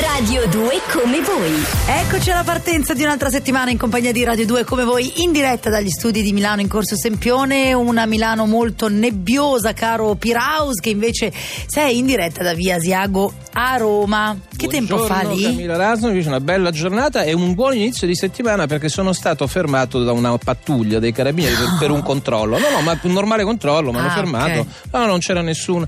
Radio 2 come voi. Eccoci alla partenza di un'altra settimana in compagnia di Radio 2 come voi, in diretta dagli studi di Milano in Corso Sempione, una Milano molto nebbiosa, caro Piraus, che invece sei in diretta da Via Asiago a Roma. Che tempo fa lì? Camilla Rasnovic, una bella giornata e un buon inizio di settimana perché sono stato fermato da una pattuglia dei carabinieri per, per un controllo. No, no, ma un normale controllo, mi hanno Ah, fermato. ok. No, non c'era nessuno.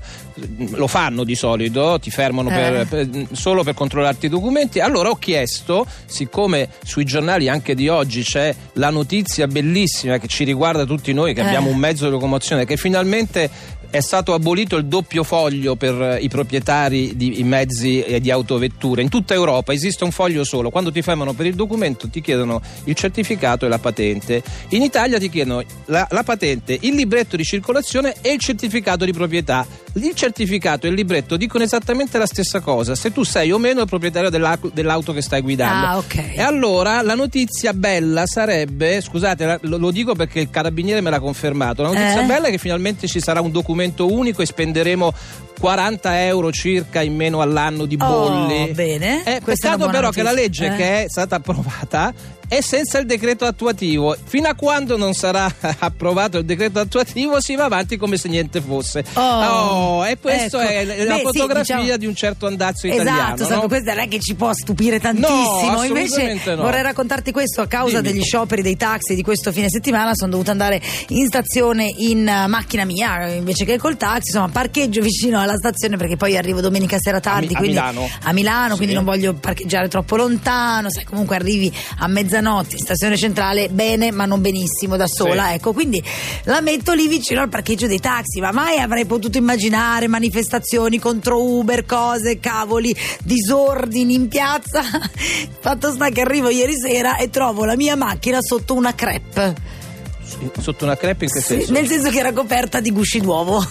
Lo fanno di solito, ti fermano per- Eh. per- solo per controllarti i documenti. Allora ho chiesto, siccome sui giornali anche di oggi c'è la notizia bellissima che ci riguarda tutti noi, che Eh. abbiamo un mezzo di locomozione, che finalmente è stato abolito il doppio foglio per eh, i proprietari di mezzi e di autovetture. In tutta Europa esiste un foglio solo. Quando ti fermano per il documento ti chiedono il certificato e la patente. In Italia ti chiedono la, la patente, il libretto di circolazione e il certificato di proprietà. Il certificato e il libretto dicono esattamente la stessa cosa, se tu sei o meno il proprietario dell'a- dell'auto che stai guidando. Ah, ok. E allora la notizia bella sarebbe, scusate, lo, lo dico perché il carabiniere me l'ha confermato, la notizia Eh? bella è che finalmente ci sarà un documento unico e spenderemo 40 euro circa in meno all'anno di bolli. Oh, bene. Eh, peccato però che la notizia. legge Eh. che è stata approvata è senza il decreto attuativo. Fino a quando non sarà approvato il decreto attuativo si va avanti come se niente fosse. Oh, e questa ecco. è la Beh, sì, fotografia diciamo- di un certo andazzo italiano. Esatto, esatto, no? questa non è che ci può stupire tantissimo. No, Invece no. vorrei raccontarti questo a causa Dimmi. degli scioperi dei taxi di questo fine settimana. Sono dovuta andare in stazione in eh, macchina mia invece che col taxi. Insomma, parcheggio vicino alla stazione perché poi arrivo domenica sera tardi. a quindi, Milano? A Milano, Sì. quindi non voglio parcheggiare troppo lontano. Sai, comunque arrivi a mezzanotte in stazione centrale, bene, ma non benissimo da sola. Sì. Ecco, quindi la metto lì vicino al parcheggio dei taxi. Ma mai avrei potuto immaginare manifestazioni contro Uber, cose, cavoli, disordini in piazza. Fatto sta che arrivo ieri sera e trovo la mia macchina sotto una crepe. Sotto una crepe in che Sì, senso? nel senso che era coperta di gusci d'uovo. Oh,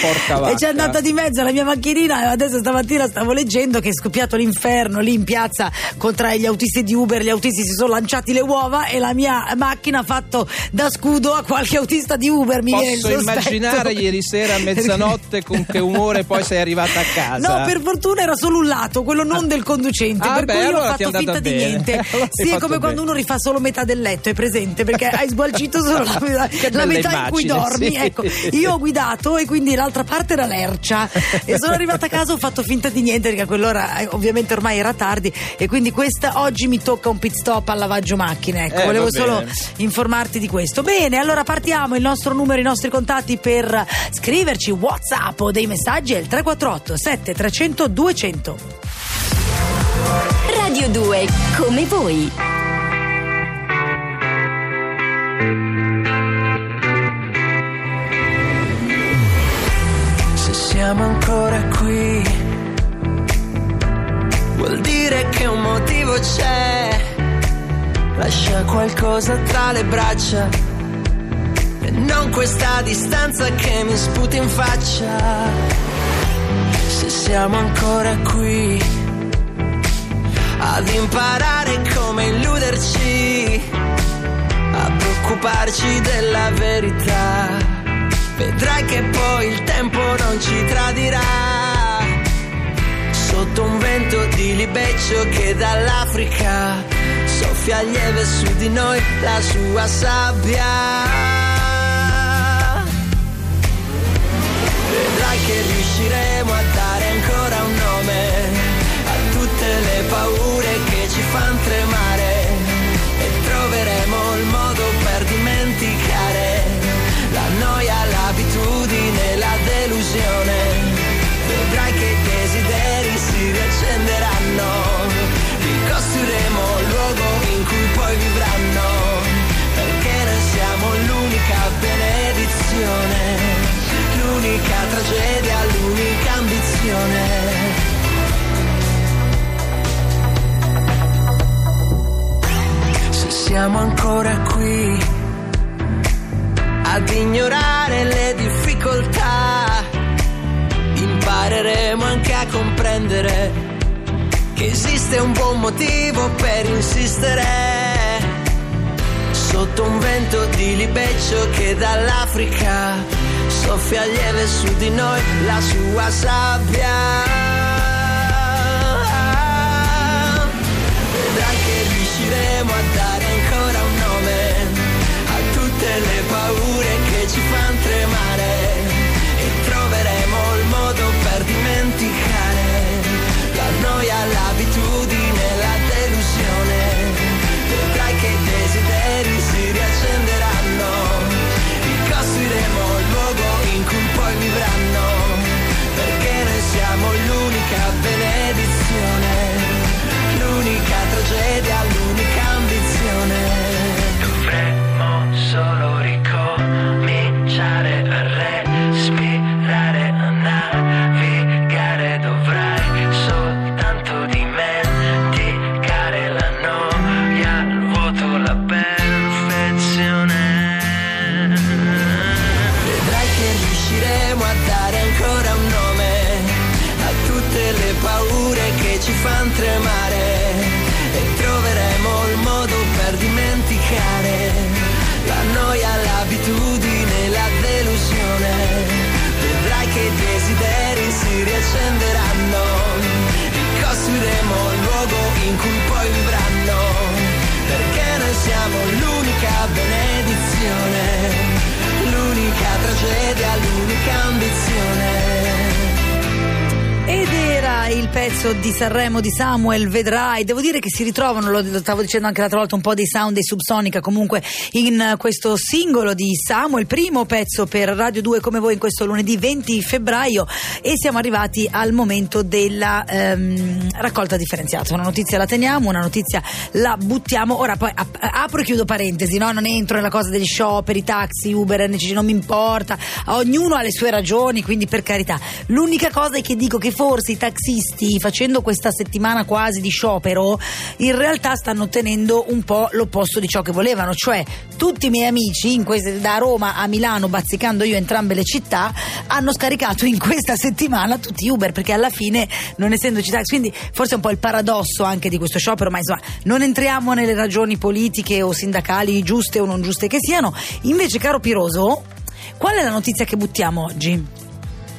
porca vacca. E c'è andata di mezzo la mia macchinina e adesso stamattina stavo leggendo che è scoppiato l'inferno lì in piazza contra gli autisti di Uber, gli autisti si sono lanciati le uova e la mia macchina ha fatto da scudo a qualche autista di Uber. Mi viene il Posso sospetto. immaginare ieri sera a mezzanotte con che umore poi sei arrivata a casa. No, per fortuna era solo un lato, quello non del conducente, Ah, per beh, cui allora ho fatto finta di bene. niente. Allora sì, è come quando bene. uno rifà solo metà del letto, è presente? Perché hai sgualcito solo la, la bella metà in cui immagine, dormi. sì. Ecco, io ho guidato e quindi l'altra parte era lercia. E sono arrivata a casa, ho fatto finta di niente, perché a quell'ora eh, ovviamente ormai era tardi. E quindi questa oggi mi tocca un pit stop al lavaggio macchine. Ecco, Eh, volevo solo bene. informarti di questo. Bene, allora partiamo. Il nostro numero, i nostri contatti per scriverci WhatsApp o dei messaggi è il 348 7300 200. Radio 2 come voi. Che un motivo c'è. Lascia qualcosa tra le braccia e non questa distanza che mi sputa in faccia. Se siamo ancora qui, ad imparare come illuderci, a preoccuparci della verità. Vedrai che poi il tempo non ci tradirà. Sotto un vento di libeccio che dall'Africa soffia lieve su di noi la sua sabbia. Vedrai che riusciremo a dare ancora un nome a tutte le paure che ci fanno tremare siamo ancora qui ad ignorare le difficoltà, impareremo anche a comprendere che esiste un buon motivo per insistere. Sotto un vento di libeccio che dall'Africa soffia lieve su di noi la sua sabbia. Pezzo di Sanremo di Samuel, vedrai. Devo dire che si ritrovano, lo, lo stavo dicendo anche l'altra volta, un po' dei sound dei Subsonica comunque in questo singolo di Samuel, primo pezzo per Radio 2 come voi in questo lunedì 20 febbraio e siamo arrivati al momento della ehm, raccolta differenziata. Una notizia la teniamo, una notizia la buttiamo. Ora poi ap- apro e chiudo parentesi, no? non entro nella cosa degli scioperi, taxi, Uber, NCC, non mi importa, ognuno ha le sue ragioni, quindi per carità. L'unica cosa è che dico che forse i taxisti facendo questa settimana quasi di sciopero in realtà stanno ottenendo un po' l'opposto di ciò che volevano, cioè tutti i miei amici queste, da Roma a Milano, bazzicando io entrambe le città, hanno scaricato in questa settimana tutti Uber perché alla fine non essendoci taxi, quindi forse è un po' il paradosso anche di questo sciopero, ma insomma non entriamo nelle ragioni politiche o sindacali giuste o non giuste che siano. Invece caro Piroso, qual è la notizia che buttiamo oggi?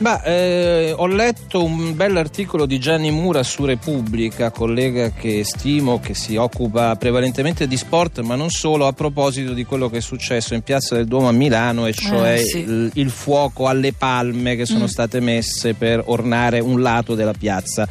Ma eh, ho letto un bell'articolo di Gianni Mura su Repubblica, collega che stimo, che si occupa prevalentemente di sport, ma non solo, a proposito di quello che è successo in Piazza del Duomo a Milano, e cioè Eh, sì. il, il fuoco alle palme che sono Mm. state messe per ornare un lato della piazza.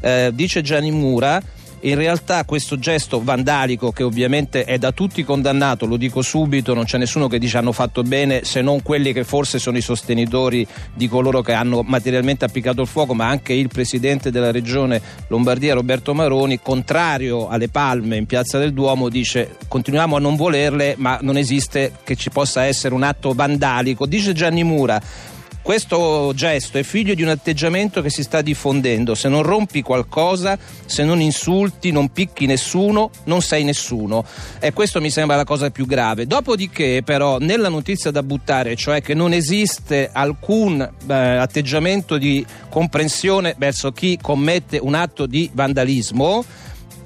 Eh, dice Gianni Mura. In realtà questo gesto vandalico che ovviamente è da tutti condannato, lo dico subito, non c'è nessuno che dice hanno fatto bene se non quelli che forse sono i sostenitori di coloro che hanno materialmente appiccato il fuoco, ma anche il presidente della regione Lombardia Roberto Maroni, contrario alle palme in Piazza del Duomo, dice continuiamo a non volerle, ma non esiste che ci possa essere un atto vandalico. Dice Gianni Mura, questo gesto è figlio di un atteggiamento che si sta diffondendo. Se non rompi qualcosa, se non insulti, non picchi nessuno, non sei nessuno. E questo mi sembra la cosa più grave. Dopodiché, però, nella notizia da buttare, cioè che non esiste alcun eh, atteggiamento di comprensione verso chi commette un atto di vandalismo.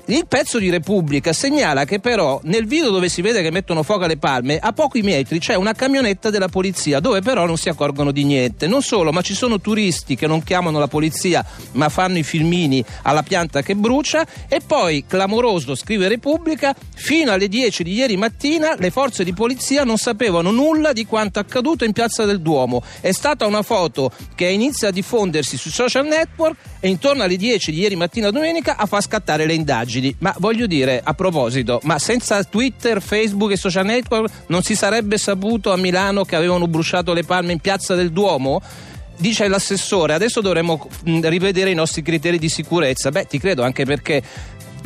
Il pezzo di Repubblica segnala che però nel video dove si vede che mettono fuoco alle palme, a pochi metri c'è una camionetta della polizia dove però non si accorgono di niente. Non solo, ma ci sono turisti che non chiamano la polizia ma fanno i filmini alla pianta che brucia e poi, clamoroso, scrive Repubblica, fino alle 10 di ieri mattina le forze di polizia non sapevano nulla di quanto accaduto in Piazza del Duomo. È stata una foto che inizia a diffondersi sui social network e intorno alle 10 di ieri mattina domenica a far scattare le indagini. Ma voglio dire, a proposito, ma senza Twitter, Facebook e social network non si sarebbe saputo a Milano che avevano bruciato le palme in Piazza del Duomo? Dice l'assessore, adesso dovremmo rivedere i nostri criteri di sicurezza. Beh, ti credo anche perché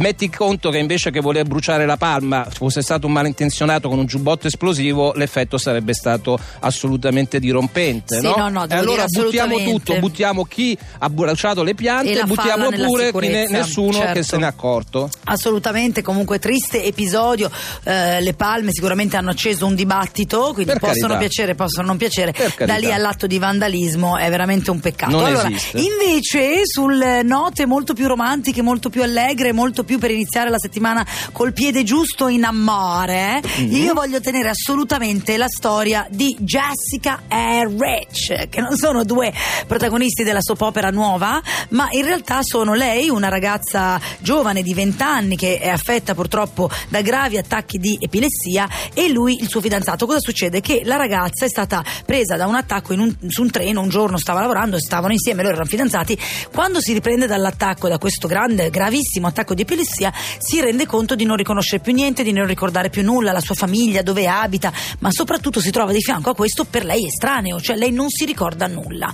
metti conto che invece che voler bruciare la palma fosse stato un malintenzionato con un giubbotto esplosivo, l'effetto sarebbe stato assolutamente dirompente. Sì, no? no, no, e allora buttiamo tutto, buttiamo chi ha bruciato le piante E buttiamo pure chi ne- nessuno che certo. se n'è accorto. Assolutamente, comunque triste episodio. Eh, le palme sicuramente hanno acceso un dibattito, quindi Per possono carità. piacere, possono non piacere. Da lì all'atto di vandalismo è veramente un peccato. Non allora, esiste. invece, sulle note molto più romantiche, molto più allegre, molto più per iniziare la settimana col piede giusto in amore, Mm-hmm. io voglio tenere assolutamente la storia di Jessica e Rich, che non sono due protagonisti della soap opera nuova, ma in realtà sono lei, una ragazza giovane di 20 anni che è affetta purtroppo da gravi attacchi di epilessia e lui il suo fidanzato. Cosa succede? Che la ragazza è stata presa da un attacco un- su un treno, un giorno stava lavorando, stavano insieme, loro erano fidanzati. Quando si riprende dall'attacco, da questo grande, gravissimo attacco di epilessia, si rende conto di non riconoscere più niente, di non ricordare più nulla, la sua famiglia, dove abita, ma soprattutto si trova di fianco a questo per lei estraneo, cioè lei non si ricorda nulla.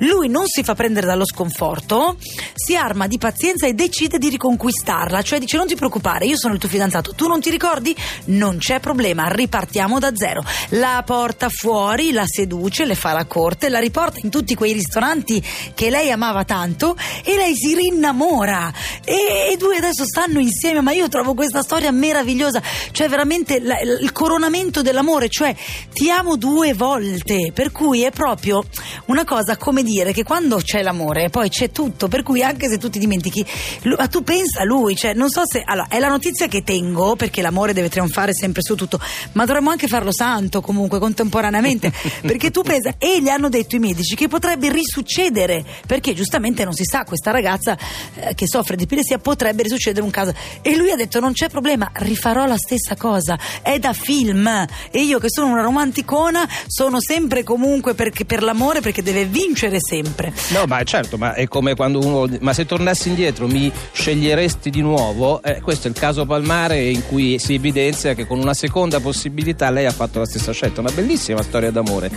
Lui non si fa prendere dallo sconforto, si arma di pazienza e decide di riconquistarla, cioè dice non ti preoccupare, io sono il tuo fidanzato, tu non ti ricordi? Non c'è problema, ripartiamo da zero. La porta fuori, la seduce, le fa la corte, la riporta in tutti quei ristoranti che lei amava tanto e lei si rinnamora e i due adesso stanno insieme, ma io trovo questa storia meravigliosa, cioè veramente la- il coronamento dell'amore, cioè ti amo due volte, per cui è proprio una cosa come dire che quando c'è l'amore poi c'è tutto, per cui anche se tu ti dimentichi, lu- ma tu pensa a lui, cioè non so se allora è la notizia che tengo perché l'amore deve trionfare sempre su tutto, ma dovremmo anche farlo santo comunque contemporaneamente, perché tu pensa e gli hanno detto i medici che potrebbe risuccedere, perché giustamente non si sa questa ragazza eh, che soffre di epilessia potrebbe risuccedere un caso. E lui ha detto non c'è problema, rifarò la stessa cosa, è da film e io che sono una romanticona sono sempre comunque perché, per l'amore perché deve vincere sempre. No, ma certo, ma è come quando uno. Ma se tornassi indietro mi sceglieresti di nuovo? Eh, questo è il caso Palmare in cui si evidenzia che con una seconda possibilità lei ha fatto la stessa scelta. Una bellissima storia d'amore.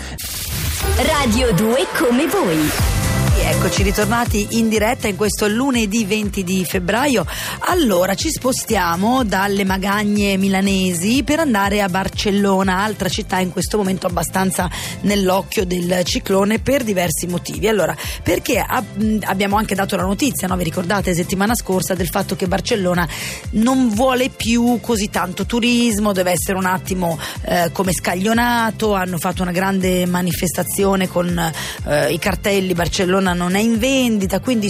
Radio 2 come voi. Eccoci ritornati in diretta in questo lunedì 20 di febbraio. Allora ci spostiamo dalle magagne milanesi per andare a Barcellona, altra città in questo momento abbastanza nell'occhio del ciclone per diversi motivi. Allora, perché ab- abbiamo anche dato la notizia, no? vi ricordate, settimana scorsa del fatto che Barcellona non vuole più così tanto turismo, deve essere un attimo eh, come scaglionato, hanno fatto una grande manifestazione con eh, i cartelli Barcellona non è in vendita, quindi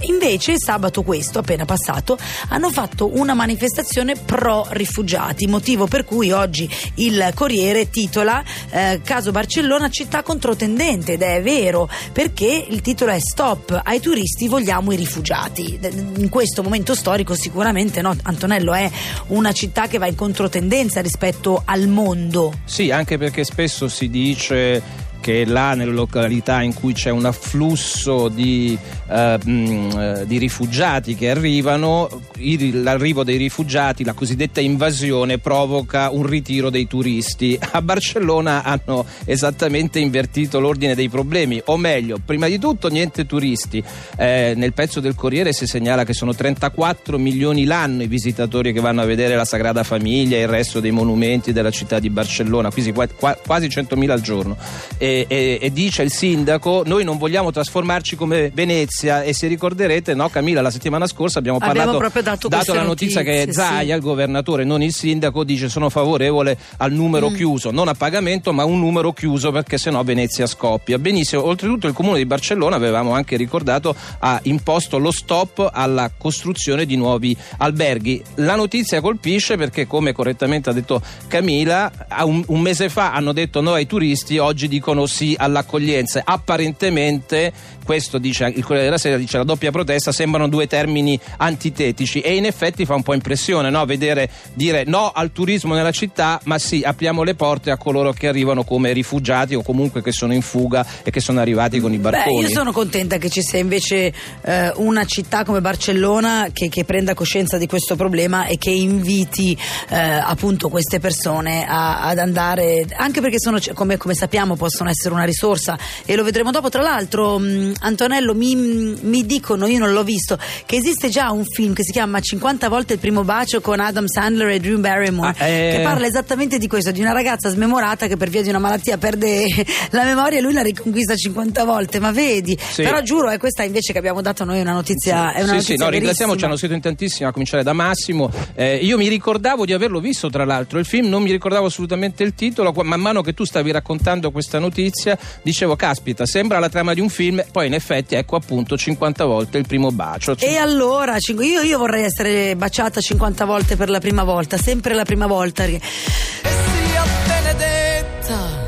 invece sabato questo, appena passato, hanno fatto una manifestazione pro rifugiati, motivo per cui oggi il Corriere titola eh, Caso Barcellona città controtendente ed è vero perché il titolo è Stop ai turisti vogliamo i rifugiati. In questo momento storico sicuramente no, Antonello è una città che va in controtendenza rispetto al mondo. Sì, anche perché spesso si dice che là nelle località in cui c'è un afflusso di, eh, mh, di rifugiati che arrivano, il, l'arrivo dei rifugiati, la cosiddetta invasione, provoca un ritiro dei turisti. A Barcellona hanno esattamente invertito l'ordine dei problemi, o meglio, prima di tutto niente turisti. Eh, nel pezzo del Corriere si segnala che sono 34 milioni l'anno i visitatori che vanno a vedere la Sagrada Famiglia e il resto dei monumenti della città di Barcellona, quasi, quasi 100.000 al giorno. E e, e, e, dice il sindaco noi non vogliamo trasformarci come Venezia e se ricorderete no Camilla la settimana scorsa abbiamo, abbiamo parlato dato, dato la notizia notizie, che Zaia sì. il governatore non il sindaco dice sono favorevole al numero mm. chiuso non a pagamento ma un numero chiuso perché sennò Venezia scoppia benissimo oltretutto il comune di Barcellona avevamo anche ricordato ha imposto lo stop alla costruzione di nuovi alberghi la notizia colpisce perché come correttamente ha detto Camilla un, un mese fa hanno detto no ai turisti oggi dicono dicono sì all'accoglienza. Apparentemente, questo dice il Corriere della Sera, dice la doppia protesta, sembrano due termini antitetici e in effetti fa un po' impressione no? vedere dire no al turismo nella città, ma sì, apriamo le porte a coloro che arrivano come rifugiati o comunque che sono in fuga e che sono arrivati con i barconi. Beh, io sono contenta che ci sia invece eh, una città come Barcellona che, che, prenda coscienza di questo problema e che inviti eh, appunto queste persone a, ad andare, anche perché sono, come, come sappiamo possono possono essere una risorsa e lo vedremo dopo. Tra l'altro, mh, mm, Antonello, mi, mi, dicono, io non l'ho visto, che esiste già un film che si chiama 50 volte il primo bacio con Adam Sandler e Drew Barrymore, ah, eh... che parla esattamente di questo, di una ragazza smemorata che per via di una malattia perde la memoria e lui la riconquista 50 volte, ma vedi? Sì. Però giuro, è questa invece che abbiamo dato noi una notizia. È una sì, notizia sì, no, ringraziamo, ci hanno scritto in tantissimi, a cominciare da Massimo. Eh, io mi ricordavo di averlo visto, tra l'altro, il film, non mi ricordavo assolutamente il titolo, man mano che tu stavi raccontando questa notizia notizia, dicevo caspita, sembra la trama di un film, poi in effetti ecco appunto 50 volte il primo bacio. E allora, io, io vorrei essere baciata 50 volte per la prima volta, sempre la prima volta. E sia benedetta.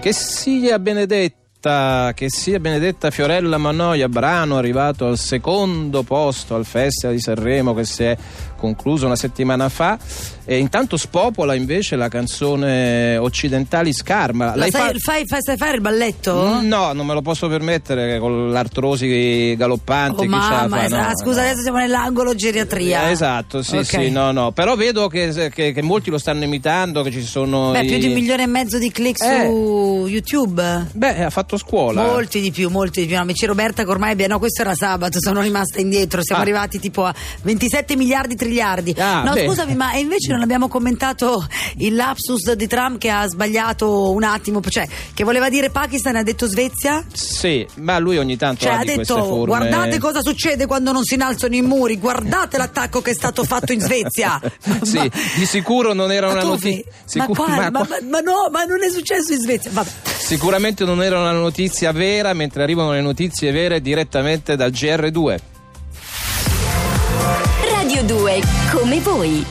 Che sia benedetta che sia Benedetta Fiorella Mannoia, brano arrivato al secondo posto al Festival di Sanremo che si è concluso una settimana fa. E intanto spopola invece la canzone Occidentali Scarma. Lei sai, fa... fai, fai, sai fare il balletto? Mm, no, non me lo posso permettere con l'artrosi galoppante. Oh, mamma, fa, no, scusa, no. adesso siamo nell'angolo geriatria. Eh, esatto, sì, okay. sì, no, no. Però vedo che, che, che, molti lo stanno imitando, che ci sono. Beh, i... più di un milione e mezzo di click eh. su YouTube. Beh, ha fatto scuola. Molti di più, molti di più. No, c'è Roberta che ormai, no, questo era sabato, sono rimasta indietro. Siamo ah. arrivati tipo a 27 miliardi triliardi. Ah, no, beh. scusami, ma invece non abbiamo commentato il lapsus di Trump che ha sbagliato un attimo, cioè che voleva dire Pakistan e ha detto Svezia? Sì, ma lui ogni tanto cioè, ha, ha detto guardate cosa succede quando non si innalzano i muri, guardate l'attacco che è stato fatto in Svezia. sì, ma, di sicuro non era una notizia. Ma, ma, ma, ma, no, ma non è successo in Svezia. Vabbè. Sicuramente non era una notizia vera, mentre arrivano le notizie vere direttamente dal GR2. Radio 2, come voi.